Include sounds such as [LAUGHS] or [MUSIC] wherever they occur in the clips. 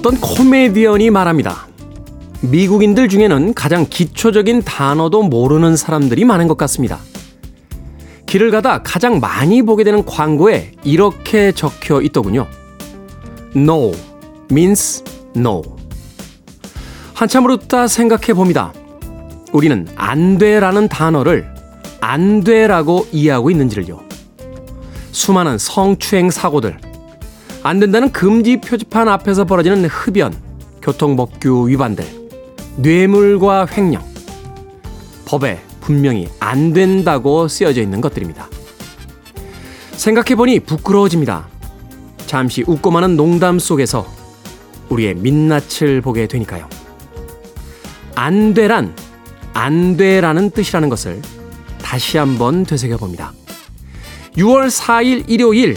어떤 코미디언이 말합니다. 미국인들 중에는 가장 기초적인 단어도 모르는 사람들이 많은 것 같습니다. 길을 가다 가장 많이 보게 되는 광고에 이렇게 적혀 있더군요. No means no. 한참을 웃다 생각해 봅니다. 우리는 안 돼라는 단어를 안 돼라고 이해하고 있는지를요. 수많은 성추행 사고들, 안 된다는 금지 표지판 앞에서 벌어지는 흡연, 교통법규 위반들, 뇌물과 횡령. 법에 분명히 안 된다고 쓰여져 있는 것들입니다. 생각해보니 부끄러워집니다. 잠시 웃고 마는 농담 속에서 우리의 민낯을 보게 되니까요. 안 되란 안 되라는 뜻이라는 것을 다시 한번 되새겨봅니다. 6월 4일 일요일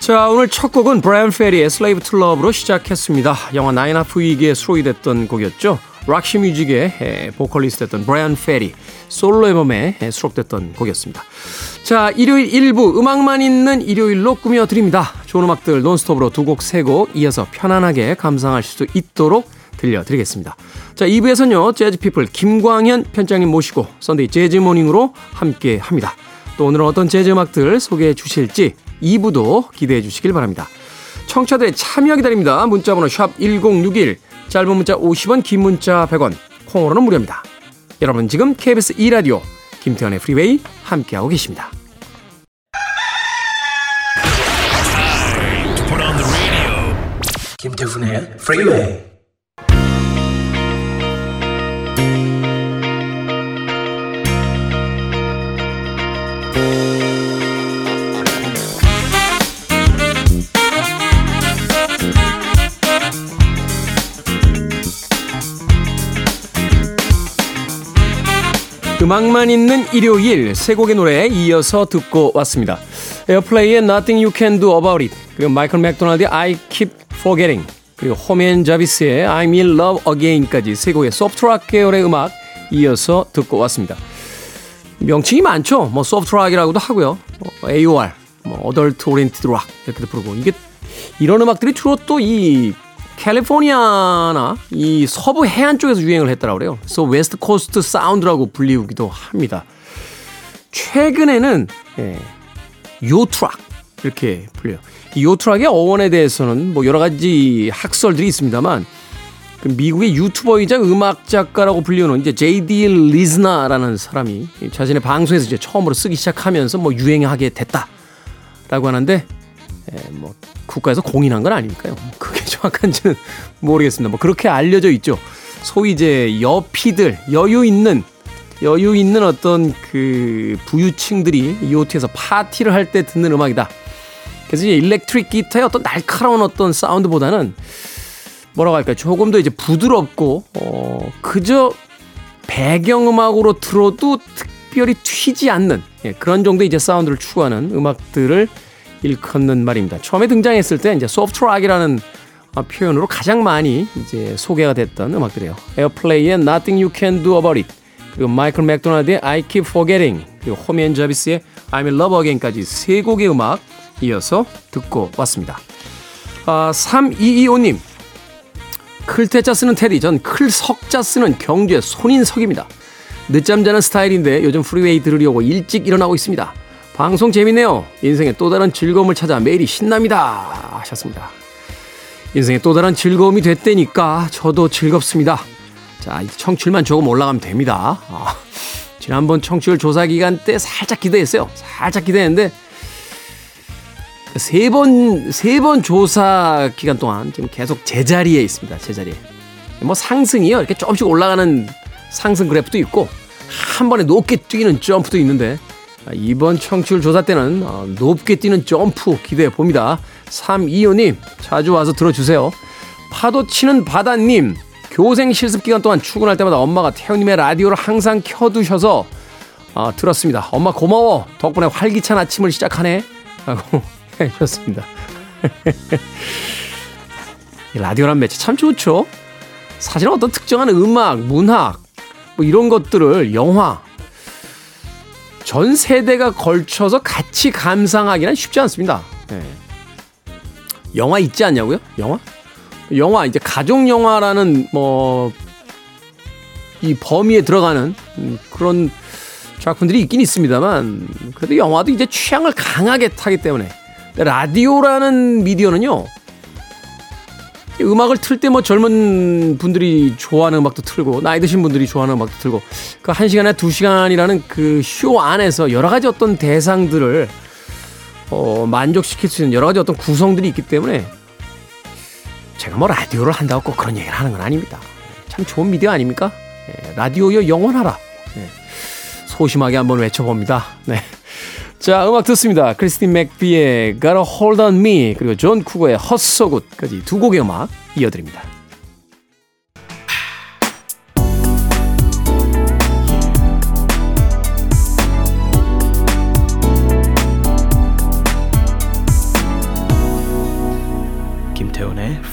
자 오늘 첫 곡은 브라이언 페리의 Slave to Love로 시작했습니다. 영화 Nine Half Weeks에 수록이 됐던 곡이었죠. Roxy Music의 보컬리스트였던 브라이언 페리 솔로 앨범에 수록됐던 곡이었습니다. 자 일요일 1부 음악만 있는 일요일로 꾸며 드립니다. 좋은 음악들 논스톱으로 두 곡 세 곡 이어서 편안하게 감상하실 수 있도록 들려드리겠습니다. 자, 2부에서는요, 재즈 피플 김광현 편집장님 모시고 Sunday Jazz Morning으로 함께 합니다. 또 오늘은 어떤 재즈 음악들 소개해 주실지 2부도 기대해 주시길 바랍니다. 청취자들의 참여 기다립니다. 문자번호 샵 1061, 짧은 문자 50원, 긴 문자 100원, 콩으로는 무료입니다. 여러분 지금 KBS 2라디오 김태훈의 Freeway 함께하고 계십니다. 김태훈의 프리웨이 음악만 있는 일요일 세 곡의 노래 이어서 듣고 왔습니다. Airplay의 Nothing You Can Do About It 그리고 마이클 맥도날드의 I Keep Forgetting 그리고 Homi and Jarvis의 I'm in Love Again까지 세 곡의 soft rock 계열의 음악 이어서 듣고 왔습니다. 명칭이 많죠. 뭐 soft rock이라고도 하고요. 뭐 AOR, 뭐 Adult Oriented Rock 이렇게도 부르고 이게 이런 음악들이 주로 또 이 캘리포니아나 이 서부 해안 쪽에서 유행을 했다고 그래요. 그래서 West Coast Sound라고 불리우기도 합니다. 최근에는 예, 요트락 이렇게 불려요. 이 요트락의 어원에 대해서는 뭐 여러 가지 학설들이 있습니다만 그 미국의 유튜버이자 음악 작가라고 불리우는 이제 JD 리즈나라는 사람이 자신의 방송에서 이제 처음으로 쓰기 시작하면서 뭐 유행하게 됐다라고 하는데 예, 뭐 국가에서 공인한 건 아니니까요. 뭐 그게 정확한지는 모르겠습니다. 뭐 그렇게 알려져 있죠. 소위 이제 여피들 여유 있는 여유 있는 어떤 그 부유층들이 요트에서 파티를 할 때 듣는 음악이다. 그래서 이제 일렉트릭 기타의 어떤 날카로운 어떤 사운드보다는 뭐라고 할까요? 조금 더 이제 부드럽고 어 그저 배경음악으로 들어도 특별히 튀지 않는 예, 그런 정도의 이제 사운드를 추구하는 음악들을 일컫는 말입니다. 처음에 등장했을 때 이제 소프트락이라는 표현으로 가장 많이 이제 소개가 됐던 음악들이에요. 에어플레이의 Nothing You Can Do About It 그리고 마이클 맥도날드의 I Keep Forgetting 그리고 Homi and Jarvis의 I'm in Love Again까지 세 곡의 음악 이어서 듣고 왔습니다. 아, 3225님 클 태 자 쓰는 태디 전 클 석 자 쓰는 경주의 손인석입니다. 늦잠 자는 스타일인데 요즘 Freeway 들으려고 일찍 일어나고 있습니다. 방송 재밌네요. 인생의 또 다른 즐거움을 찾아 매일이 신납니다. 하셨습니다. 인생의 또 다른 즐거움이 됐다니까 저도 즐겁습니다. 자, 청취율만 조금 올라가면 됩니다. 아, 지난번 청취율 조사 기간 때 살짝 기대했어요. 살짝 기대했는데 세 번, 세 번 조사 기간 동안 지금 계속 제자리에 있습니다. 제자리에. 뭐 상승이요. 이렇게 조금씩 올라가는 상승 그래프도 있고 한 번에 높게 뛰는 점프도 있는데 아, 이번 청취율 조사 때는 어, 높게 뛰는 점프 기대해 봅니다. 325님, 자주 와서 들어주세요. 파도 치는 바다님, 교생 실습 기간 동안 출근할 때마다 엄마가 태우님의 라디오를 항상 켜두셔서 아, 들었습니다. 엄마 고마워. 덕분에 활기찬 아침을 시작하네. 라고 [LAUGHS] 해주셨습니다. [LAUGHS] 라디오란 매체 참 좋죠? 사실 어떤 특정한 음악, 문학, 뭐 이런 것들을 영화, 전 세대가 걸쳐서 같이 감상하기는 쉽지 않습니다. 네. 영화 있지 않냐고요? 영화? 영화 이제 가족 영화라는 뭐 이 범위에 들어가는 그런 작품들이 있긴 있습니다만 그래도 영화도 이제 취향을 강하게 타기 때문에 라디오라는 미디어는요 음악을 틀 때 뭐 젊은 분들이 좋아하는 음악도 틀고 나이 드신 분들이 좋아하는 음악도 틀고 그 한 시간에 두 시간이라는 그 쇼 안에서 여러 가지 어떤 대상들을 어 만족시킬 수 있는 여러 가지 어떤 구성들이 있기 때문에 제가 뭐 라디오를 한다고 꼭 그런 얘기를 하는 건 아닙니다. 참 좋은 미디어 아닙니까? 예, 라디오여 영원하라. 예, 소심하게 한번 외쳐봅니다. 네. 자, 음악 듣습니다. 크리스틴 맥비의 Got a Hold on Me 그리고 존 쿠거의 Good까지 두 곡의 음악 이어드립니다.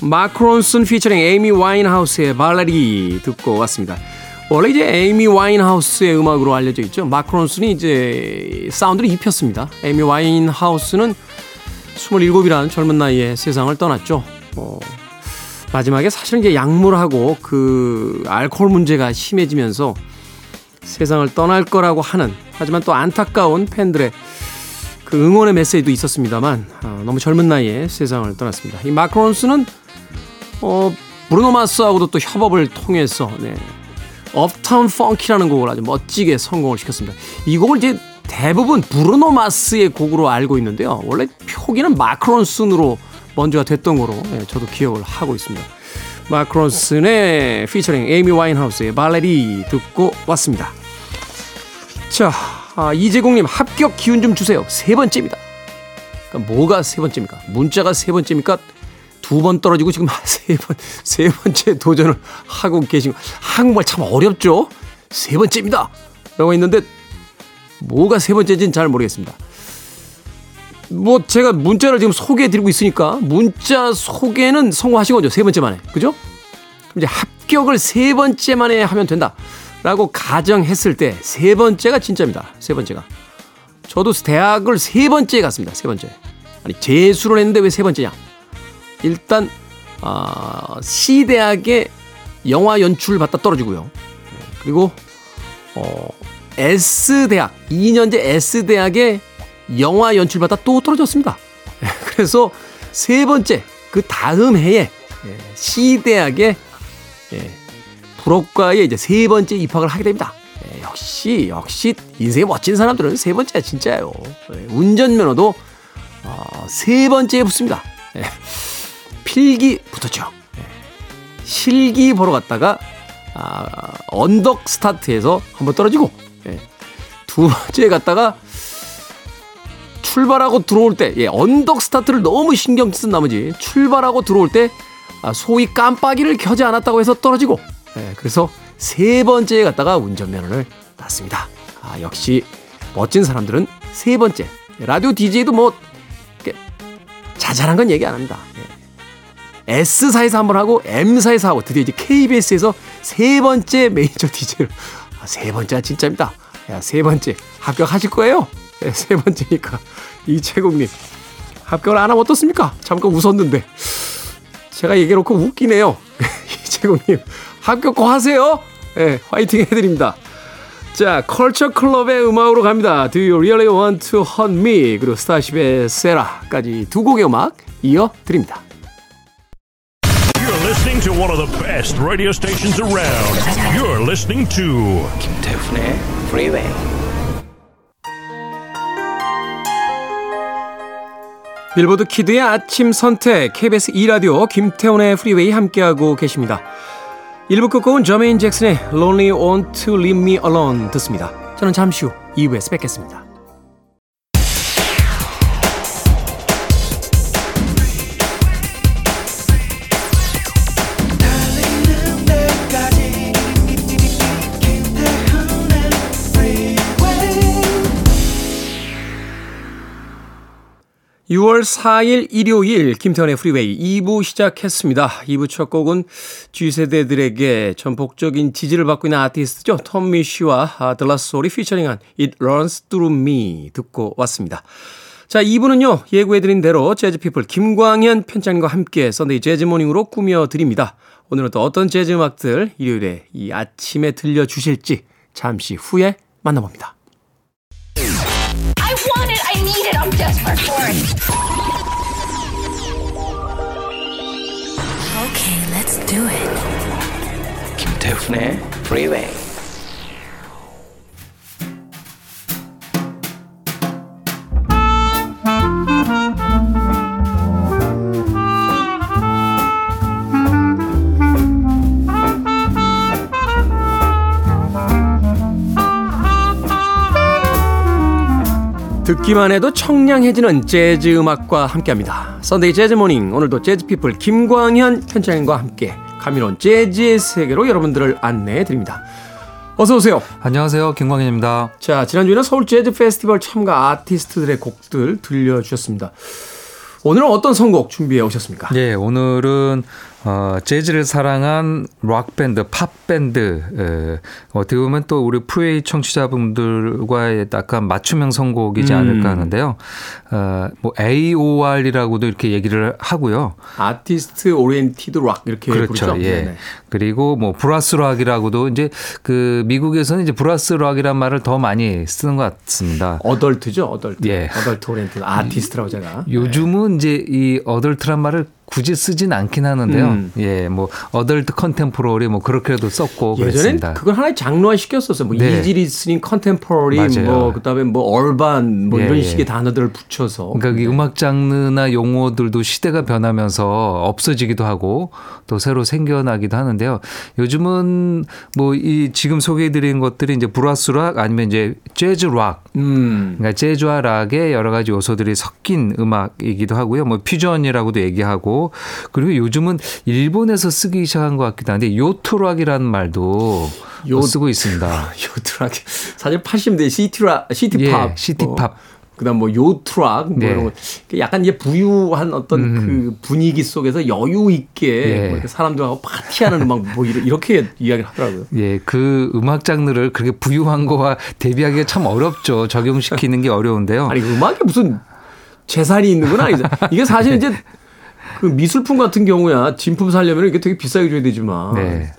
마크론슨 피처링 에이미 와인하우스의 발레리 듣고 왔습니다. 원래 이제 에이미 와인하우스의 음악으로 알려져 있죠. 마크론슨이 이제 사운드를 입혔습니다. 에이미 와인하우스는 27이라는 젊은 나이에 세상을 떠났죠. 어, 마지막에 사실 이제 약물하고 그 알코올 문제가 심해지면서 세상을 떠날 거라고 하는 하지만 또 안타까운 팬들의 그 응원의 메시지도 있었습니다만 어, 너무 젊은 나이에 세상을 떠났습니다. 이 마크 론슨은 어, 브루노 마스하고도 또 협업을 통해서 네, Uptown Funk라는 곡을 아주 멋지게 성공을 시켰습니다. 이 곡을 이제 대부분 브루노 마스의 곡으로 알고 있는데요. 원래 표기는 마크 론슨으로 먼저가 됐던 거로 네, 저도 기억을 하고 있습니다. 마크론슨의 피처링 에이미 와인하우스의 Valerie 듣고 왔습니다. 자, 아, 이재공님 합격 기운 좀 주세요. 세 번째입니다. 그러니까 뭐가 세 번째입니까? 문자가 세 번째입니까? 두 번 떨어지고 지금 [LAUGHS] 세 번, 세 번째 도전을 하고 계신, 한국말 참 어렵죠? 세 번째입니다. 라고 했는데, 뭐가 세 번째인지는 잘 모르겠습니다. 뭐, 제가 문자를 지금 소개해 드리고 있으니까, 문자 소개는 성공하신 거죠. 세 번째 만에. 그죠? 그럼 이제 합격을 세 번째 만에 하면 된다. 라고 가정했을 때 세 번째가 진짜입니다. 세 번째가. 저도 대학을 세 번째 갔습니다. 세 번째. 아니 재수를 했는데 왜 세 번째냐? 일단 어, C 대학에 영화 연출 받다 떨어지고요. 그리고 어, S 대학 2년제 S 대학에 영화 연출 받다 또 떨어졌습니다. [LAUGHS] 그래서 세 번째 그 다음 해에 C 대학에 예, 불업과에 이제 세 번째 입학을 하게 됩니다. 예, 역시 역시 인생에 멋진 사람들은 세 번째가 진짜예요. 예, 운전면허도 어, 세 번째에 붙습니다. 예, 필기 붙었죠. 예, 실기 보러 갔다가 아, 언덕 스타트에서 한번 떨어지고 예, 두 번째 갔다가 출발하고 들어올 때 예, 언덕 스타트를 너무 신경 쓴 나머지 출발하고 들어올 때 아, 소위 깜빡이를 켜지 않았다고 해서 떨어지고 네, 그래서 세 번째에 갔다가 운전면허를 땄습니다. 아, 역시 멋진 사람들은 세 번째. 라디오 DJ도 뭐 자잘한 건 얘기 안 합니다. 네. S사에서 한 번 하고 M사에서 하고 드디어 이제 KBS에서 세 번째 메이저 DJ를 아, 세 번째가 진짜입니다. 야, 세 번째 합격하실 거예요? 네, 세 번째니까 이채국님 합격을 안 하면 어떻습니까? 잠깐 웃었는데 제가 얘기해놓고 웃기네요. 이채국님 합격 꼭 하세요. 네, 화이팅 해드립니다. 자, 컬처 클럽의 음악으로 갑니다. Do you really want to hurt me? 그리고 스타쉽의 세라까지 두 곡의 음악 이어 드립니다. Listening to one of the best radio stations around. You're listening to 김태훈의 Freeway. Billboard Kid의 아침 선택 KBS 2 라디오 김태훈의 Freeway 함께하고 계십니다. 1부 끝곡은 저메인 잭슨의 Lonely Won't Leave Me Alone 듣습니다. 저는 잠시 후 2부에서 뵙겠습니다. 6월 4일 일요일 김태훈의 Freeway 2부 시작했습니다. 2부 첫 곡은 Z세대들에게 전폭적인 지지를 받고 있는 아티스트죠. 톰미 씨와 들라소리 피처링한 It Runs Through Me 듣고 왔습니다. 자, 2부는요, 예고해드린 대로 재즈피플 김광현 편집장과 함께 Sunday Jazz Morning으로 꾸며드립니다. 오늘은 또 어떤 재즈 음악들 일요일에 이 아침에 들려주실지 잠시 후에 만나봅니다. I want it. I need it. I'm desperate for it. Okay, let's do it. Kim Tufne Freeway. 듣기만 해도 청량해지는 재즈 음악과 함께합니다. Sunday Jazz Morning 오늘도 재즈 피플 김광현 편집장님과 함께 감미로운 재즈의 세계로 여러분들을 안내해 드립니다. 어서 오세요. 안녕하세요. 김광현입니다. 자 지난주에는 서울 재즈 페스티벌 참가 아티스트들의 곡들 들려주셨습니다. 오늘은 어떤 선곡 준비해 오셨습니까? 예, 오늘은 어, 재즈를 사랑한 락 밴드, 팝 밴드 에, 어떻게 보면 또 우리 프리웨이 청취자분들과의 약간 맞춤형 선곡이지 음. 않을까 하는데요. 어, 뭐 AOR이라고도 이렇게 얘기를 하고요. artist oriented rock 이렇게 그렇죠. 부르죠. 예. 네네. 그리고 뭐 브라스 락이라고도 이제 그 미국에서는 이제 브라스 락이란 말을 더 많이 쓰는 것 같습니다. adult죠, adult. 예. adult oriented artist라고 제가. 요즘은 이제 이 adult란 말을 굳이 쓰진 않긴 하는데요. 음. 예, 뭐 adult contemporary 뭐 그렇게도 썼고 예전엔 그랬습니다. 그걸 하나의 장르화 시켰었어요. 뭐 네. easy listening, contemporary. 뭐 그다음에 뭐 urban 뭐 예, 이런 예. 식의 단어들을 붙여서 그러니까 이 음악 장르나 용어들도 시대가 변하면서 없어지기도 하고 또 새로 생겨나기도 하는데요. 요즘은 뭐 이 지금 소개해 드린 것들이 이제 브라스 락 아니면 이제 재즈 락 음. 그러니까 재즈와 락의 여러 가지 요소들이 섞인 음악이기도 하고요. 뭐 퓨전이라고도 얘기하고 그리고 요즘은 일본에서 쓰기 시작한 것 같기도 한데 요토락이라는 말도 요- 쓰고 있습니다. 요트락 사실 80대 시티락 시티팝 예, 시티팝. 그다음 뭐 요트락 뭐 네. 음. 이런 거 약간 이제 부유한 어떤 그 분위기 속에서 여유 있게 예. 뭐 사람들하고 파티하는 음악 뭐 이렇게 이야기를 하더라고요. 예, 그 음악 장르를 그렇게 부유한 거와 대비하기가 참 어렵죠. 적용시키는 게 어려운데요. 아니 음악에 무슨 재산이 있는 건 아니죠. 이게 사실 이제 그 미술품 같은 경우야 진품 살려면 이게 되게 비싸게 줘야 되지만 네.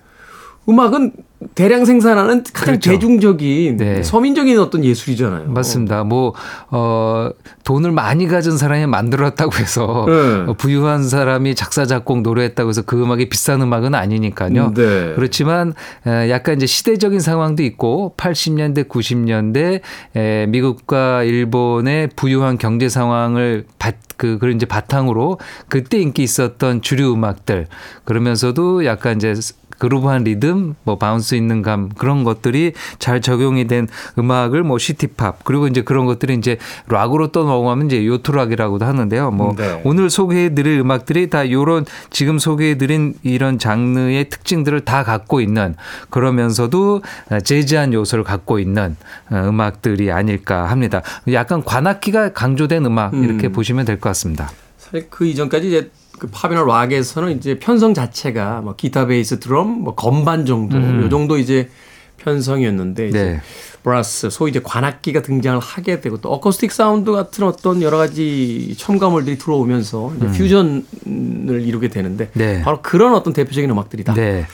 음악은 대량 생산하는 가장 그렇죠. 대중적인 네. 서민적인 어떤 예술이잖아요. 맞습니다. 뭐, 어, 돈을 많이 가진 사람이 만들었다고 해서 네. 어, 부유한 사람이 작사, 작곡, 노래했다고 해서 그 음악이 비싼 음악은 아니니까요. 네. 그렇지만 에, 약간 이제 시대적인 상황도 있고 80년대, 90년대 에, 미국과 일본의 부유한 경제 상황을 바, 그, 그런 이제 바탕으로 그때 인기 있었던 주류 음악들 그러면서도 약간 이제 groove한 리듬, 뭐 bounce 있는 감 그런 것들이 잘 적용이 된 음악을 뭐 city pop 그리고 이제 그런 것들이 이제 락으로 또 넘어가면 이제 yacht rock이라고도 하는데요. 뭐 네. 오늘 소개해드릴 음악들이 다 요런 지금 소개해드린 이런 장르의 특징들을 다 갖고 있는 그러면서도 재즈한 요소를 갖고 있는 어, 음악들이 아닐까 합니다. 약간 관악기가 강조된 음악 이렇게 음. 보시면 될 것 같습니다. 사실 그 이전까지 이제 그 팝이나 락에서는 이제 편성 자체가 뭐 기타, 베이스, 드럼, 뭐 건반 정도 요 정도 이제 편성이었는데 이제 네. 브라스 소위 이제 관악기가 등장을 하게 되고 또 어쿠스틱 사운드 같은 어떤 여러 가지 첨가물들이 들어오면서 이제 퓨전을 이루게 되는데 네. 바로 그런 어떤 대표적인 음악들이다. 네.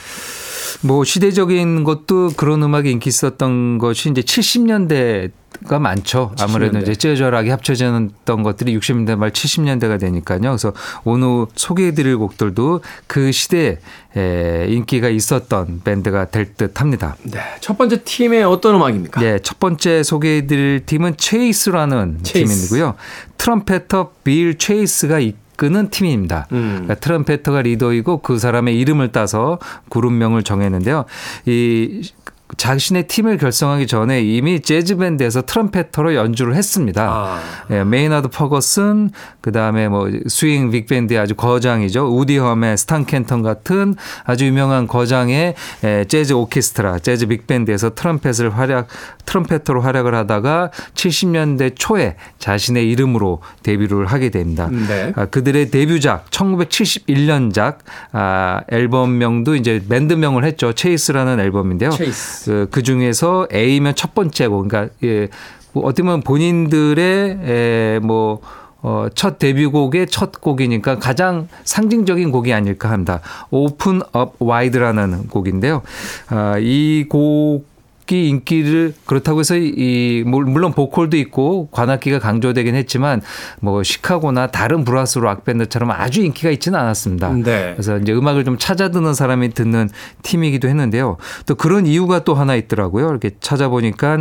뭐 시대적인 것도 그런 음악이 인기 있었던 것이 이제 70년대 가 많죠. 아무래도 70년대. 이제 재즈락이 합쳐졌던 것들이 60년대 말 70년대가 되니까요. 그래서 오늘 소개해드릴 곡들도 그 시대에 에, 인기가 있었던 밴드가 될 듯합니다. 네. 첫 번째 팀의 어떤 음악입니까? 네, 첫 번째 소개해드릴 팀은 체이스라는 체이스. 팀이고요. 트럼페터 빌 체이스가 이 끄는 팀입니다. 음. 그러니까 트럼페터가 리더이고 그 사람의 이름을 따서 그룹명을 정했는데요. 이 자신의 팀을 결성하기 전에 이미 재즈 밴드에서 trumpeter로 연주를 했습니다. 아. 예, 메이나드 퍼거슨, 그 다음에 뭐 스윙 big band의 아주 거장이죠. 우디 허먼, 스탄 켄턴 같은 아주 유명한 거장의 에, 재즈 오케스트라, 재즈 big band에서 트럼펫을 활약, 트럼펫으로 활약을 하다가 70년대 초에 자신의 이름으로 데뷔를 하게 됩니다. 네. 아, 그들의 데뷔작 1971년작 아, 앨범명도 이제 밴드명을 했죠. 체이스라는 앨범인데요. 체이스. 그, 그 중에서 A면 첫 번째 곡, 그러니까 예, 뭐 어떻게 보면 본인들의 에, 뭐 어, 첫 데뷔곡의 첫 곡이니까 가장 상징적인 곡이 아닐까 합니다. Open Up Wide라는 곡인데요. 아, 이 곡. 이 인기를 그렇다고 해서 이 물- 물론 보컬도 있고 관악기가 강조되긴 했지만 뭐 시카고나 다른 브라스 락 밴드처럼 아주 인기가 있지는 않았습니다. 네. 그래서 이제 음악을 좀 찾아 듣는 사람이 듣는 팀이기도 했는데요. 또 그런 이유가 또 하나 있더라고요. 이렇게 찾아보니까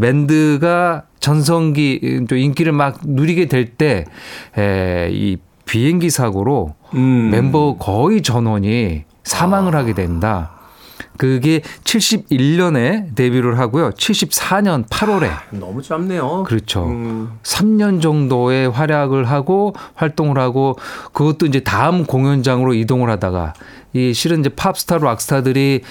밴드가 전성기 또 인기를 막 누리게 될 때 이 비행기 사고로 음. 멤버 거의 전원이 사망을 하게 된다. 그게 71년에 데뷔를 하고요. 74년 8월에 너무 짧네요. 그렇죠. 음. 3년 정도의 활약을 하고 활동을 하고 그것도 이제 다음 공연장으로 이동을 하다가 이 실은 이제 팝스타 락스타들이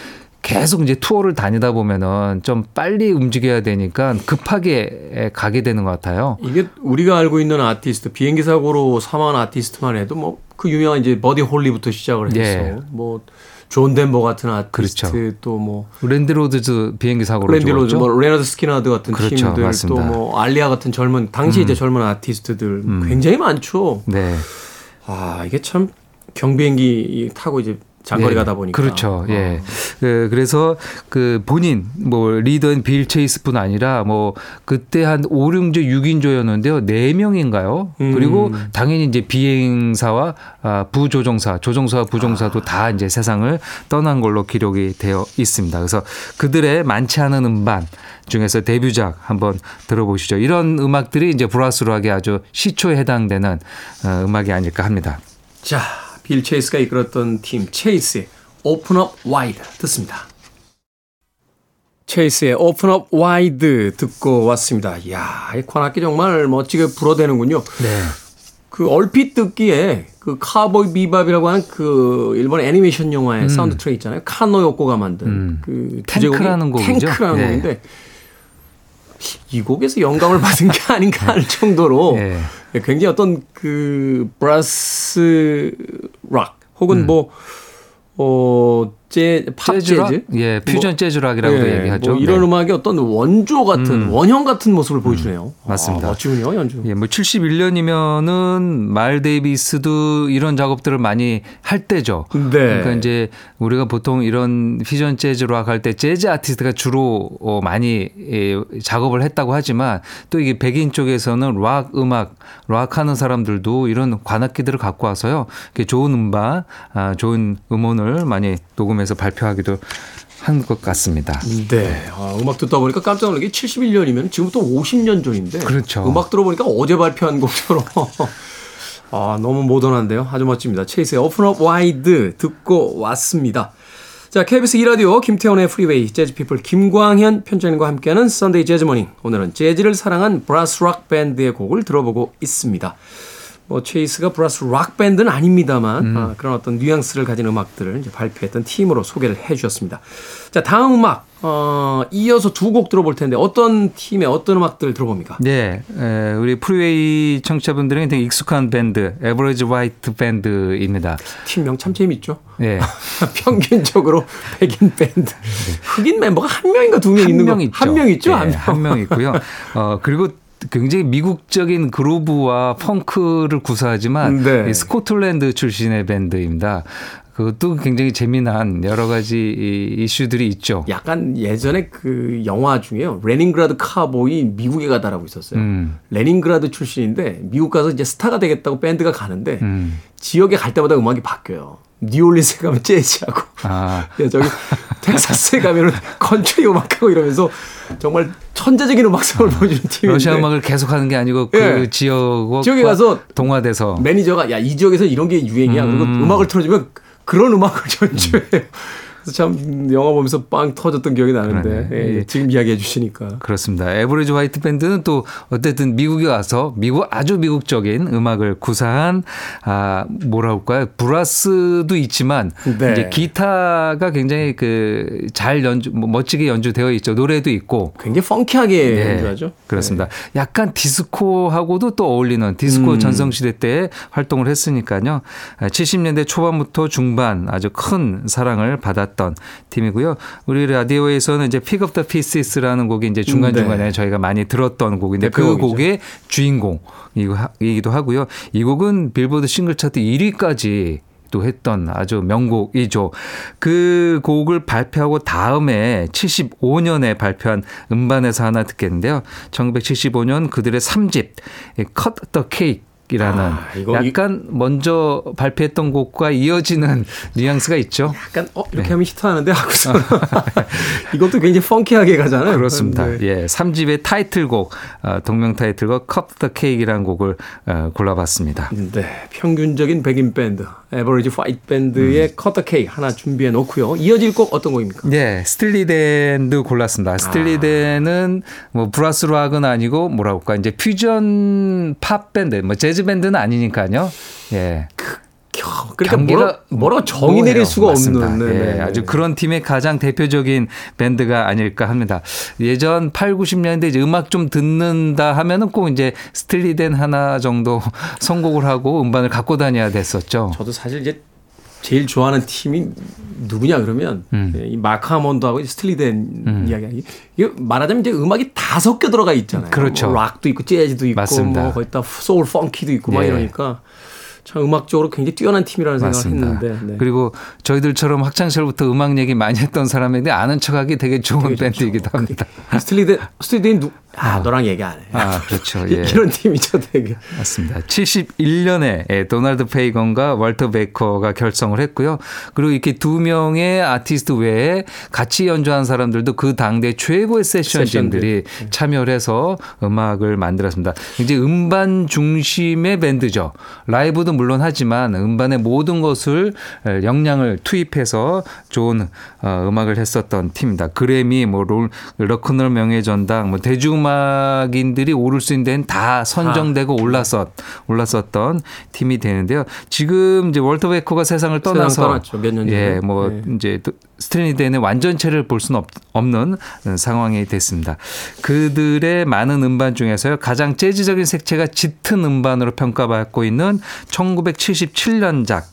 계속 이제 투어를 다니다 보면은 좀 빨리 움직여야 되니까 급하게 가게 되는 것 같아요. 이게 우리가 알고 있는 아티스트 비행기 사고로 사망한 아티스트만 해도 뭐 그 유명한 이제 버디 홀리부터 시작을 해서 예. 뭐 존 덴버 같은 아티스트 그렇죠. 또뭐 랜디 로즈 비행기 사고로 랜디 로즈, 죽었죠. 뭐 레너드 스키나드 같은 그렇죠. 팀들. 음. 또뭐 알리아 같은 젊은 당시 이제 젊은 아티스트들 굉장히 많죠. 네. 아 이게 참 경비행기 타고 이제 장거리 예, 가다 보니까 그렇죠. 예. 어. 그, 그래서 그 본인 뭐 리더인 빌 체이스뿐 아니라 뭐 그때 한 5, 6조, 6인조였는데요. 4명인가요? 음. 그리고 당연히 이제 비행사와 아, 부조종사, 조종사와 부종사도 다 이제 세상을 떠난 걸로 기록이 되어 있습니다. 그래서 그들의 많지 않은 음반 중에서 데뷔작 한번 들어보시죠. 이런 음악들이 이제 브라스락에 아주 시초에 해당되는 어, 음악이 아닐까 합니다. 자, 빌 체이스가 이끌었던 팀 체이스의 Open Up Wide 듣습니다. 체이스의 Open Up Wide 듣고 왔습니다. 이야, 이 관악기 정말 멋지게 불어대는군요. 네. 그 얼핏 듣기에 그 카우보이 비밥이라고 하는 그 일본 애니메이션 영화의 사운드 트랙 있잖아요. 칸노 요코가 만든 음. 그 Tank라는 곡이죠. Tank라는 네. 곡인데 이 곡에서 영감을 받은 게 아닌가 할 정도로 네. 굉장히 어떤 그 브라스 락 혹은 뭐 어, 재, 팝 재즈락? 재즈? 예, 퓨전 뭐, 재즈락이라고도 예, 얘기하죠. 뭐 이런 네. 음악의 어떤 원조 같은 음. 원형 같은 모습을 보여주네요. 맞습니다. 아, 멋지군요, 연주. 예, 뭐 71년이면은 마일스 데이비스도 이런 작업들을 많이 할 때죠. 네. 그러니까 이제 우리가 보통 이런 퓨전 재즈락 할 때 재즈 아티스트가 주로 어, 많이 예, 작업을 했다고 하지만 또 이게 백인 쪽에서는 락 음악, 락 하는 사람들도 이런 관악기들을 갖고 와서요. 이렇게 좋은 음반, 아, 좋은 음원을 많이 녹음 해서 발표하기도 한 것 같습니다. 네. 아, 음악 듣다 보니까 깜짝 놀란 게 71년이면 지금부터 50년 전인데. 그렇죠. 음악 들어보니까 어제 발표한 곡처럼. [LAUGHS] 아, 너무 모던한데요. 아주 멋집니다. 체이스의 Open Up Wide 듣고 왔습니다. 자, KBS 2라디오 김태원의 프리웨이 재즈피플 김광현 편집장님과 함께하는 Sunday Jazz Morning. 오늘은 재즈를 사랑한 브라스 락 밴드의 곡을 들어보고 있습니다. 뭐 체이스가 브라스 락 밴드는 아닙니다만 아, 그런 어떤 뉘앙스를 가진 음악들을 이제 발표했던 팀으로 소개를 해주셨습니다. 자 다음 음악 어, 이어서 두 곡 들어볼 텐데 어떤 팀의 어떤 음악들 들어봅니까? 네, 에, 우리 프리웨이 청취자분들은 되게 익숙한 밴드, Average White Band입니다. 팀명 참 재밌죠. 예. [LAUGHS] 평균적으로 백인 밴드 흑인 멤버가 한 명인가 두 명 있는 한명거 있죠. 한명 있죠. 예, 한 명. 한명 있고요. 어, 그리고 굉장히 미국적인 groove와 funk를 구사하지만 네. 이 스코틀랜드 출신의 밴드입니다. 그것도 굉장히 재미난 여러 가지 이 이슈들이 있죠. 약간 예전에 그 영화 중에요. 레닌그라드 카우보이 미국에 가다라고 있었어요. 음. 레닌그라드 출신인데 미국 가서 이제 스타가 되겠다고 밴드가 가는데 음. 지역에 갈 때마다 음악이 바뀌어요. 뉴올리언스에 가면 재즈하고 아. 야, [LAUGHS] 저기 텍사스에 가면은 컨트리 음악하고 이러면서 정말 천재적인 음악성을 보여주는 팀인데 러시아 음악을 계속하는 게 아니고 그 예. 지역과 지역에 가서 동화돼서 매니저가 야 이 지역에서 이런 게 유행이야. 그리고 음악을 틀어주면 그런 음악을 연주해요. 그래서 참 영화 보면서 빵 터졌던 기억이 나는데. 예, 예. 지금 이야기해 주시니까 그렇습니다. Average White Band는 또 어쨌든 미국에 와서 미국 아주 미국적인 음악을 구사한 아 뭐라 할까요? 브라스도 있지만 네. 이제 기타가 굉장히 그 잘 연주 뭐 멋지게 연주되어 있죠. 노래도 있고 굉장히 펑키하게 네, 연주하죠. 그렇습니다. 약간 디스코하고도 또 어울리는 디스코 음. 전성시대 때 활동을 했으니까요. 70년대 초반부터 중반 아주 큰 사랑을 받았 던 팀이고요. 우리 라디오에서는 이제 Pick Up the Pieces라는 곡이 이제 중간중간에 네. 저희가 많이 들었던 곡인데 그. 곡의 주인공이기도 하고요. 이 곡은 빌보드 싱글 차트 1위까지 또 했던 아주 명곡이죠. 그 곡을 발표하고 다음에 75년에 발표한 음반에서 하나 듣겠는데요. 1975년 그들의 3집 Cut the Cake 이 라는 아, 이거 이- 약간 먼저 발표했던 곡과 이어지는 [LAUGHS] 뉘앙스가 있죠. 약간 어 이렇게 네. 하면 히트하는데 하고서 [LAUGHS] 이것도 굉장히 펑키하게 가잖아요. 그렇습니다. 네. 예, 3집의 타이틀곡 어, 동명 타이틀곡 Cut the Cake이라는 곡을 어, 골라봤습니다. 네, 평균적인 백인 밴드, Average White Band의 Cut the Cake 하나 준비해 놓고요. 이어질 곡 어떤 곡입니까? 네, 스틸리덴도 골랐습니다. 스틸리덴은 뭐 브라스 락은 아니고 뭐라고 할까 이제 퓨전 팝 밴드, 뭐 재즈 밴드는 아니니까요. 예. 그러니까 경계가 뭐라, 뭐라고 정의. 내릴 수가 맞습니다. 없는 네, 예, 네, 아주 네. 그런 팀의 가장 대표적인 밴드가 아닐까 합니다. 예전 8, 90년대 이제 음악 좀 듣는다 하면은 꼭 이제 Steely Dan 하나 정도 [LAUGHS] 선곡을 하고 음반을 갖고 다녀야 됐었죠. 저도 사실 이제 제일 좋아하는 팀이 누구냐 그러면 음. 예, 이 Mark-Almond하고 Steely Dan 이야기. 이게 말하자면 이제 음악이 다 섞여 들어가 있잖아요. 그렇죠. 뭐 락도 있고 재즈도 있고 맞습니다. 뭐 거기다 소울 펑키도 있고 막 예. 이러니까 참 음악적으로 굉장히 뛰어난 팀이라는 생각을 맞습니다. 했는데. 네. 그리고 저희들처럼 학창 시절부터 음악 얘기 많이 했던 사람인데 아는 척하기 되게 좋은 밴드이기도 합니다. Steely Dan Steely Dan 누? 아 너랑 얘기 안 해. 아, 그렇죠. [LAUGHS] 예. 이런 팀이죠, 되게. 맞습니다. 71년에 예, 도널드 페이건과 월터 베커가 결성을 했고요. 그리고 이렇게 두 명의 아티스트 외에 같이 연주한 사람들도 그 당대 최고의 세션진들이 참여를 해서 음악을 만들었습니다. 이제 음반 중심의 밴드죠. 라이브도 물론 하지만 음반의 모든 것을 역량을 투입해서 좋은 어, 음악을 했었던 팀입니다. 그래미, 뭐 롤, 럭크널 명예전당, 뭐 대중 음악인들이 오를 수 있는 데는 다 선정되고 올랐었 올랐었던 팀이 되는데요. 지금 이제 월터 베커가 세상을 떠나서 전에. 예, 뭐 네. 이제 스트리니덴의 완전체를 볼 수는 없, 없는 상황이 됐습니다. 그들의 많은 음반 중에서요 가장 재즈적인 색채가 짙은 음반으로 평가받고 있는 1977년작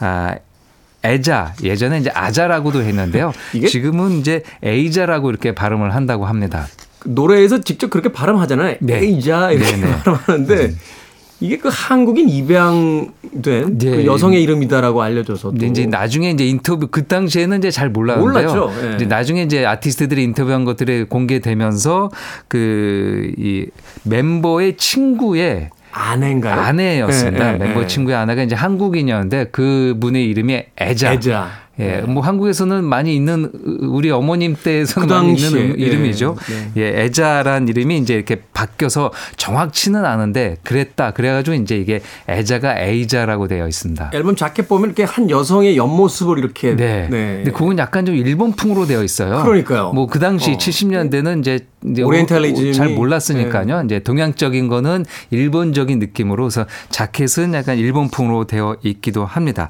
아, 에자 예전에 이제 아자라고도 했는데요. 지금은 이제 에이자라고 이렇게 발음을 한다고 합니다. 노래에서 직접 그렇게 발음하잖아요. 네. 에이자 이렇게 네, 네. 발음하는데 이게 그 한국인 입양된 네. 그 여성의 이름이다라고 알려져서 근데 이제 나중에 이제 인터뷰 그 당시에는 이제 잘 몰랐는데요. 몰랐죠. 예. 이제 나중에 이제 아티스트들이 인터뷰한 것들이 공개되면서 그 이 멤버의 친구의 아내인가요? 아내였습니다. 예, 예, 멤버 예. 친구의 아내가 이제 한국인이었는데 그 분의 이름이 애자. 애자. 예, 뭐 한국에서는 많이 있는 우리 어머님 때에서는 그 많이 있는 음- 이름이죠. 예, 예, 애자란 이름이 이제 이렇게 바뀌어서 정확치는 않은데 그랬다. 그래가지고 이제 이게 애자가 에이자라고 되어 있습니다. 앨범 자켓 보면 이렇게 한 여성의 옆모습을 이렇게 네. 근데 그건 약간 좀 일본풍으로 되어 있어요. 그러니까요. 뭐 그 당시 어. 70년대는 이제, 오리엔탈리즘이- 잘 몰랐으니까요. 이제 동양적인 거는 일본적인 느낌으로서 자켓은 약간 일본풍으로 되어 있기도 합니다.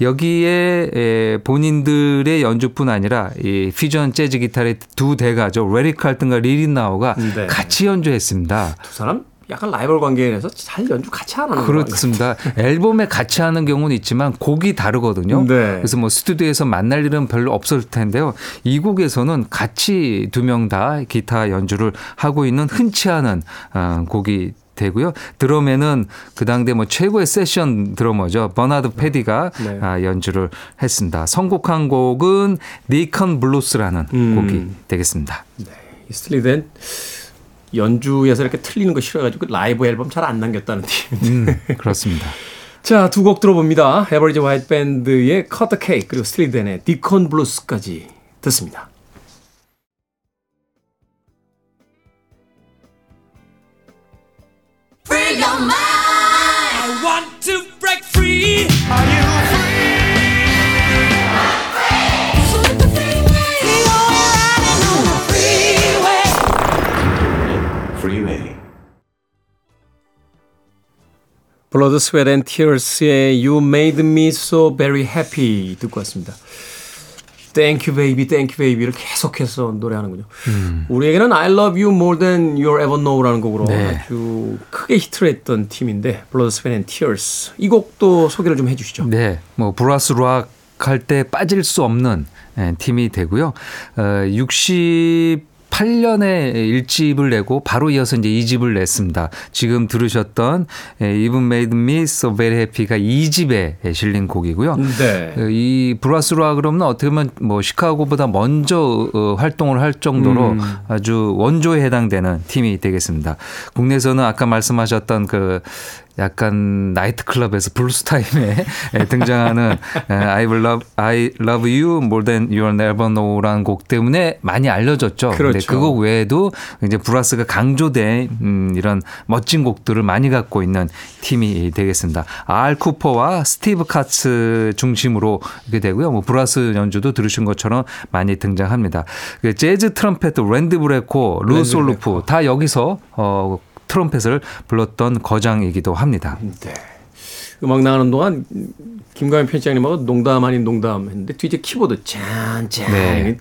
여기에 에, 본인들의 연주뿐 아니라 이 퓨전 재즈 기타의 두 대가죠. 래리 칼튼과 리 릿나워가 네. 같이 연주했습니다. 두 사람 약간 라이벌 관계에서 잘 연주 같이 하는 거 그렇습니다. 앨범에 같이 하는 경우는 있지만 곡이 다르거든요. 네. 그래서 뭐 스튜디오에서 만날 일은 별로 없을 텐데요. 이 곡에서는 같이 두 명 다 기타 연주를 하고 있는 흔치 않은 어, 곡이 되고요. 드럼에는 그 당대 뭐 최고의 세션 드러머죠. 버나드 퍼디가 네. 아, 연주를 했습니다. 선곡한 곡은 Deacon Blues라는 음. 곡이 되겠습니다. 이 Steely Dan 연주에서 이렇게 틀리는 거 싫어가지고 라이브 앨범 잘 안 남겼다는 팀. 음, [LAUGHS] 그렇습니다. 자, 두 곡 들어봅니다. 에버리지 화이트 밴드의 커터 케이크 그리고 스틸리덴의 디콘 블루스까지 듣습니다. 블러드 스웨트 앤 티어스의 You Made Me So Very Happy 듣고 왔습니다. Thank you baby, thank you baby를 계속해서 노래하는군요. 우리에게는 I love you more than you'll ever know라는 곡으로 네. 아주 크게 히트를 했던 팀인데 and Tears 이 곡도 소개를 좀 해주시죠. 네, 뭐 브라스 락 할 때 빠질 수 없는 예, 팀이 되고요. 어, 68년에 1집을 내고 바로 이어서 이제 2집을 냈습니다. 지금 들으셨던 예, You've Made Me So Very Happy가 2집에 실린 곡이고요. 네. 어, 이 브라스 락 그러면 어떻게 보면 뭐 시카고보다 먼저 어, 활동을 할 정도로 음. 아주 원조에 해당되는 팀이 되겠습니다. 국내에서는 아까 말씀하셨던 그 약간 나이트 클럽에서 블루스 타임에 [LAUGHS] 등장하는 에, I will love I love you more than you'll never know라는 곡 때문에 많이 알려졌죠. 근데 그렇죠. 그 곡 외에도 이제 브라스가 강조된 음, 이런 멋진 곡들을 많이 갖고 있는 팀이 되겠습니다. 알 쿠퍼와 스티브 카츠 중심으로 이렇게 되고요. 뭐 브라스 연주도 들으신 것처럼 많이 등장합니다. 그 재즈 트럼펫 랜디 브레커, 루 솔로프 다 여기서 어 트럼펫을 불었던 거장이기도 합니다. 네. 음악 나가는 동안 김광현 편집장님하고 농담 아닌 농담 했는데 뒤에 키보드 짠짠 네.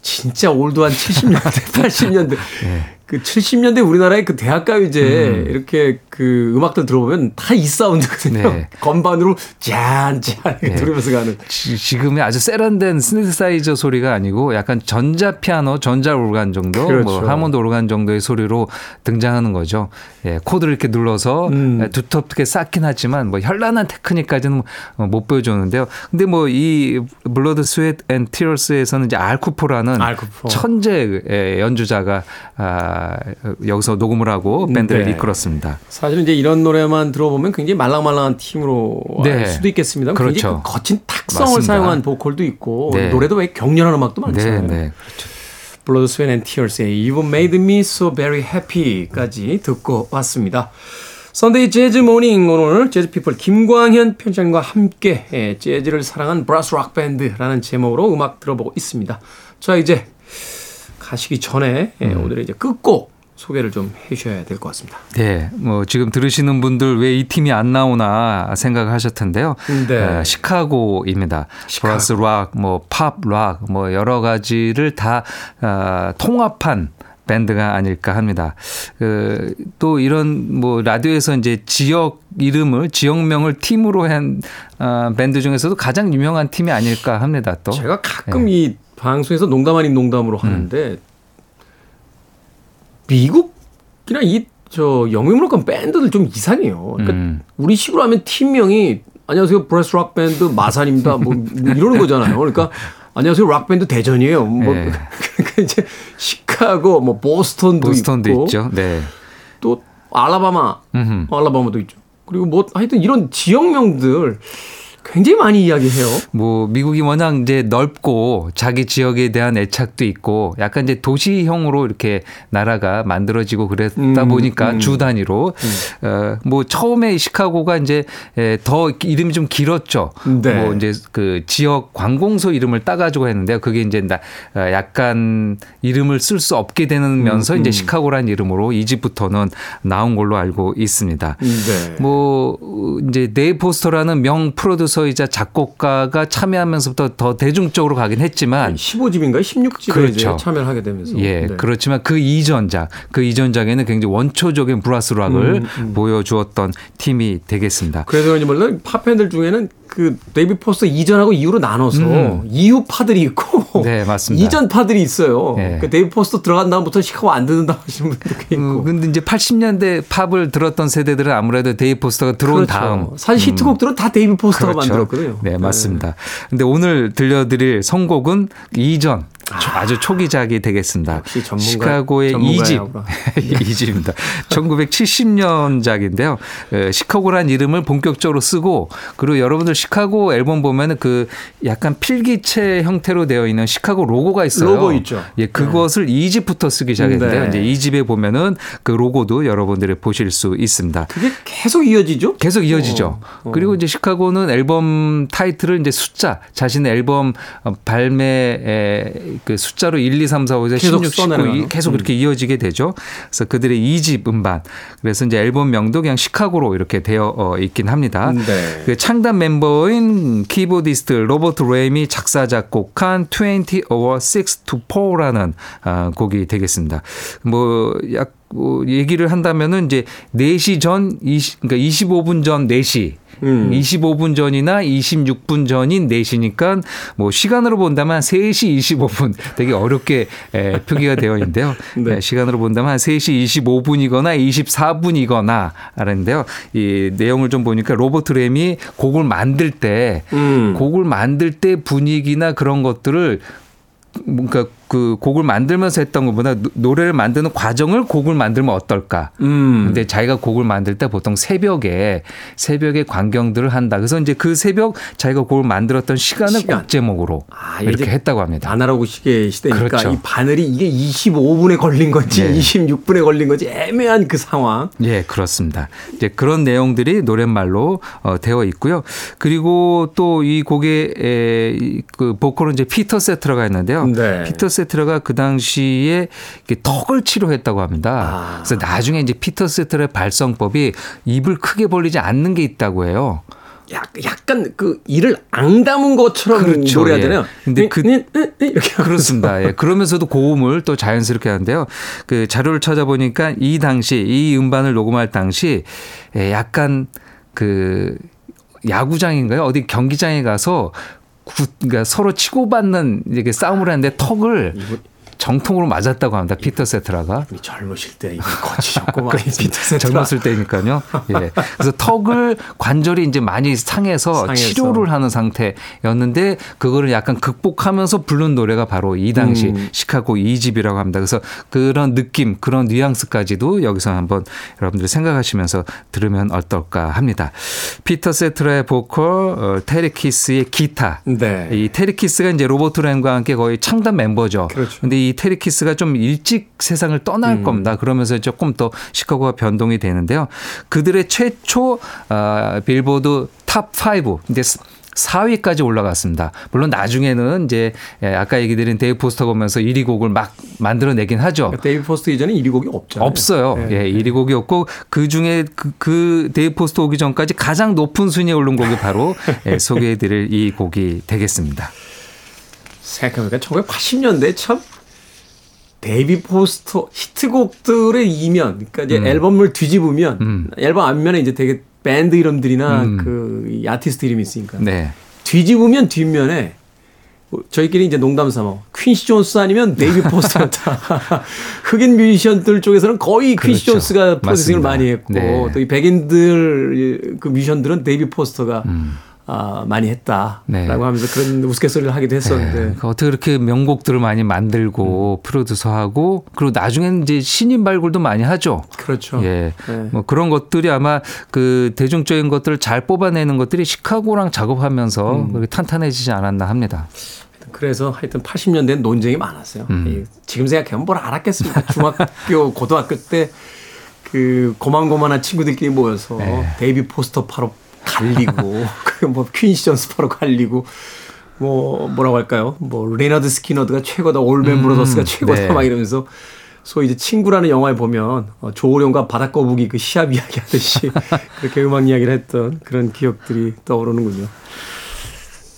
진짜 old한 70년대 80년대 [LAUGHS] 네. 그 70년대 우리나라의 그 대학가요제 이렇게 그 음악들 들어보면 다 이 사운드거든요. 네. [LAUGHS] 건반으로 짠짠 이렇게 들으면서 가는 지- 지금의 아주 세련된 신디사이저 소리가 아니고 약간 전자 피아노, 전자 오르간 정도, 그렇죠. 뭐 하몬드 오르간 정도의 소리로 등장하는 거죠. 예, 코드를 이렇게 눌러서 음. 예, 두텁게 쌓긴 하지만 뭐 현란한 테크닉까지는 뭐 못 보여주는데요. 근데 뭐 이 Blood, Sweat & Tears에서는 이제 알 쿠퍼라는 알 쿠퍼. 천재의 연주자가 아, 여기서 녹음을 하고 밴드를 네. 이끌었습니다. 사실은 이제 이런 노래만 들어보면 굉장히 말랑말랑한 팀으로 네. 알 수도 있겠습니다. 굉장히 그렇죠. 그 거친 탁성을 맞습니다. 사용한 보컬도 있고 네. 노래도 왜 격렬한 음악도 네, 많잖아요. 네. Blood, Sweat & Tears의 You've Made Me So Very Happy까지 듣고 왔습니다. Sunday Jazz Morning 오늘 재즈 피플 김광현 편집장과 함께 예, 재즈를 사랑한 브라스 락 밴드라는 제목으로 음악 들어보고 있습니다. 자 이제 가시기 전에 예, 오늘의 이제 끝곡 소개를 좀 해주셔야 될 것 같습니다. 네, 뭐 지금 들으시는 분들 왜 이 팀이 안 나오나 생각하실 텐데요. 네. 어, 시카고입니다. 시카고. 브라스 락, 뭐 팝 락, 뭐 여러 가지를 다 어, 통합한 밴드가 아닐까 합니다. 그, 또 이런 뭐 라디오에서 이제 지역 이름을 지역명을 팀으로 한 어, 밴드 중에서도 가장 유명한 팀이 아닐까 합니다. 또 제가 가끔 이 방송에서 농담 아닌 농담으로 하는데 미국이나 이 저 영미 문화권 밴드들 좀 이상해요. 그러니까 음. 우리 식으로 하면 팀명이 안녕하세요 브라스 락 밴드 마산입니다. 뭐, 뭐 이러는 거잖아요. 그러니까 안녕하세요 락 밴드 대전이에요. 뭐 네. 그러니까 이제 시카고 뭐 보스턴도, 보스턴도 있고 있죠. 네. 또 알라바마, 음흠. 알라바마도 있죠. 그리고 뭐 하여튼 이런 지역명들 굉장히 많이 이야기해요. 뭐 미국이 워낙 이제 넓고 자기 지역에 대한 애착도 있고 약간 이제 도시형으로 이렇게 나라가 만들어지고 그랬다 음, 보니까 음. 주 단위로 어뭐 처음에 시카고가 이제 에, 더 이름이 좀 길었죠. 네. 뭐 이제 그 지역 관공서 이름을 따가지고 했는데요. 그게 이제 나 어, 약간 이름을 쓸 수 없게 되면서 음, 이제 음. 시카고라는 이름으로 이 집부터는 나온 걸로 알고 있습니다. 네. 뭐 어, 이제 네이 포스터라는 명 프로듀서 이자 작곡가가 참여하면서부터 더 대중적으로 가긴 했지만 15집인가요? 16집에 그렇죠. 이제 참여를 하게 되면서. 예, 네. 그렇지만 그 이전작, 그 이전작에는 굉장히 원초적인 브라스 락을 음, 보여주었던 팀이 되겠습니다. 그래서 그런지 몰라 팝팬들 중에는 그 데이비드 포스터 이전하고 이후로 나눠서 음. 이후 파들이 있고 [LAUGHS] 네, 맞습니다. 이전 파들이 있어요. 네. 그 데이비드 포스터 들어간 다음부터 시카고 안 듣는다 하시는 분들도 꽤 있고. 음, 근데 이제 80년대 팝을 들었던 세대들은 아무래도 데이비드 포스터가 들어온 그렇죠. 다음 사실 히트곡들은 다 데이비드 포스터가 만들었거든요. 네, 맞습니다. 근데 오늘 들려드릴 선곡은 이전 아주 초기작이 되겠습니다. 전문가- 시카고의. 2집. 2집입니다. 1970년작인데요. 시카고란 이름을 본격적으로 쓰고 그리고 여러분들 시카고 앨범 보면은 그 약간 필기체 형태로 되어 있는 시카고 로고가 있어요. 로고 있죠. 예, 그것을 2집부터 쓰기 시작했는데요. 네. 이제 2집에 보면은 그 로고도 여러분들이 보실 수 있습니다. 그게 계속 이어지죠? 계속 이어지죠. 어, 어. 그리고 이제 시카고는 앨범 타이틀을 이제 숫자, 자신의 앨범 어, 발매의 그 숫자로 1, 2, 3, 4, 5, 6, 계속 16, 19 써내려가는. 이- 계속 그렇게 이어지게 되죠. 그래서 그들의 2집 음반. 그래서 이제 앨범 명도 그냥 시카고로 이렇게 되어 어, 있긴 합니다. 네. 그 창단 멤버인 키보디스트 로버트 레임이 작사 작곡한 20 over 6 to 4라는 아, 곡이 되겠습니다. 뭐약 뭐 얘기를 한다면은 이제 4시 전 20, 그러니까 25분 전 4시 음. 25분 전이나 26분 전인 4시니까 뭐 시간으로 본다면 3시 25분 되게 어렵게 에, 표기가 되어 있는데요. [LAUGHS] 네. 에, 시간으로 본다면 한 3시 25분이거나 24분이거나 하는데요. 이 내용을 좀 보니까 로버트 램이 곡을 만들 때 음. 곡을 만들 때 분위기나 그런 것들을 뭔가 그 곡을 만들면서 했던 것보다 노- 노래를 만드는 과정을 곡을 만들면 어떨까. 음. 근데 자기가 곡을 만들 때 보통 새벽에 새벽에 광경들을 한다. 그래서 이제 그 새벽 자기가 곡을 만들었던 시간을 시간. 곡 제목으로 아, 이렇게 했다고 합니다. 아날로그 시계 시대니까 그렇죠. 이 바늘이 이게 25분에 걸린 건지 네. 26분에 걸린 건지 애매한 그 상황. 예, 그렇습니다. 이제 그런 내용들이 노랫말로 어, 되어 있고요. 그리고 또 이 곡의 에, 이그 보컬은 이제 피터 세테라가 있는데요. 네. 피터 세테라가 그 당시에 턱을 치료했다고 합니다. 아. 그래서 나중에 이제 피터 세테라의 발성법이 입을 크게 벌리지 않는 게 있다고 해요. 약, 약간 그 이를 앙담은 것처럼 그렇죠. 노래하잖아요. 예. 근데 그- 네, 네, 네, 이렇게. 그렇습니다. 예. [LAUGHS] 그러면서도 고음을 또 자연스럽게 하는데요. 그 자료를 찾아보니까 이 당시 이 음반을 녹음할 당시 예, 약간 그 야구장인가요? 어디 경기장에 가서 구, 그러니까 서로 치고받는 이렇게 싸움을 하는데 턱을 정통으로 맞았다고 합니다. 피터 세트라가. 이 젊으실 때 이거 거치셨고 많이 피터 세테라. 젊었을 때니까요. 예. 그래서 턱을 관절이 이제 많이 상해서, 상해서. 치료를 하는 상태였는데 그거를 약간 극복하면서 부른 노래가 바로 이 당시 음. 시카고 2집이라고 합니다. 그래서 그런 느낌, 그런 뉘앙스까지도 여기서 한번 여러분들 생각하시면서 들으면 어떨까 합니다. 피터 세테라의 보컬, 어, 테리 캐스의 기타. 네. 이 테리 캐스가 이제 로버트 램과 함께 거의 창단 멤버죠. 그렇죠. 근데 이 테리 캐스가 좀 일찍 세상을 떠날 음. 겁니다. 그러면서 조금 더 시카고가 변동이 되는데요. 그들의 최초 아, 빌보드 top 5. 근데 4위까지 올라갔습니다. 물론 나중에는 이제 예, 아까 얘기 드린 데이비드 포스터 오면서 1위 곡을 막 만들어내긴 하죠. 데이비드 포스터 이전에 1위 곡이 없잖아요. 없어요. 네. 예, 1위 곡이 없고 그 중에 그, 그 데이비드 포스터 오기 전까지 가장 높은 순위에 오른 곡이 바로 [LAUGHS] 예, 소개해드릴 이 곡이 되겠습니다. 생각해보니까 1980년대 참 데이비드 포스터 히트곡들의 이면, 그러니까 이제 음. 앨범을 뒤집으면 음. 앨범 앞면에 이제 되게 밴드 이름들이나 음. 그이 아티스트 이름이 있으니까 네. 뒤집으면 뒷면에 저희끼리 이제 농담 삼아 퀸시 존스 아니면 데이비드 [LAUGHS] 포스터였다. [LAUGHS] 흑인 뮤지션들 쪽에서는 거의 퀸시 그렇죠. 존스가 프로듀싱을. 많이 했고 네. 또이 백인들 그 뮤지션들은 데이비드 포스터가 음. 아, 많이 했다라고 네. 하면서 그런 우스갯소리를 하기도 했었는데 네. 그 어떻게 그렇게 명곡들을 많이 만들고 음. 프로듀서하고 그리고 나중에는 이제 신인 발굴도 많이 하죠. 그렇죠. 예. 네. 뭐 그런 것들이 아마 그 대중적인 것들을 잘 뽑아내는 것들이 시카고랑 작업하면서 음. 그렇게 탄탄해지지 않았나 합니다. 그래서 하여튼 80년대는 논쟁이 많았어요. 음. 이 지금 생각하면 뭘 알았겠습니까? [LAUGHS] 중학교, 고등학교 때 그 고만고만한 친구들끼리 모여서 네. 데이비드 포스터 파로 갈리고 [LAUGHS] [LAUGHS] 그뭐 퀸시 존스 파로 갈리고 뭐 뭐라고 할까요? 뭐 레너드 스키너드가 최고다, 올맨 음, 브로더스가 최고다 네. 막 이러면서 소위 이제 친구라는 영화에 보면 어, 조오련과 바닷거북이 그 시합 이야기 하듯이 [LAUGHS] 그렇게 음악 이야기를 했던 그런 기억들이 떠오르는군요.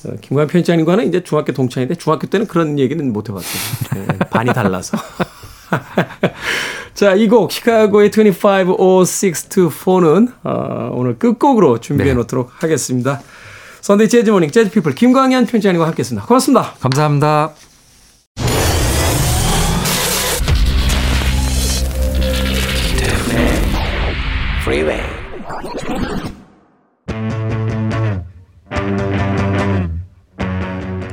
어, 김광현 편집장님과는 이제 중학교 동창인데 중학교 때는 그런 얘기는 못 해봤어요. 네, 반이 달라서. [LAUGHS] 자, 이 곡 시카고의 250624는 어, 오늘 끝곡으로 준비해 네. 놓도록 하겠습니다. 선데이 재즈 모닝 재즈 피플 김광현 편집장님과 함께했습니다. 고맙습니다. 감사합니다.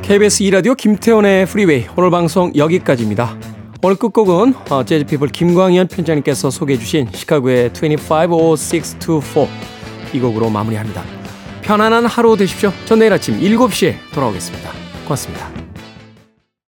KBS 2라디오 김태훈의 프리웨이 오늘 방송 여기까지입니다. 오늘 끝곡은 어, 재즈피플 김광현 편집장님께서 소개해 주신 시카고의 250624 이 곡으로 마무리합니다. 편안한 하루 되십시오. 전 내일 아침 7시에 돌아오겠습니다. 고맙습니다.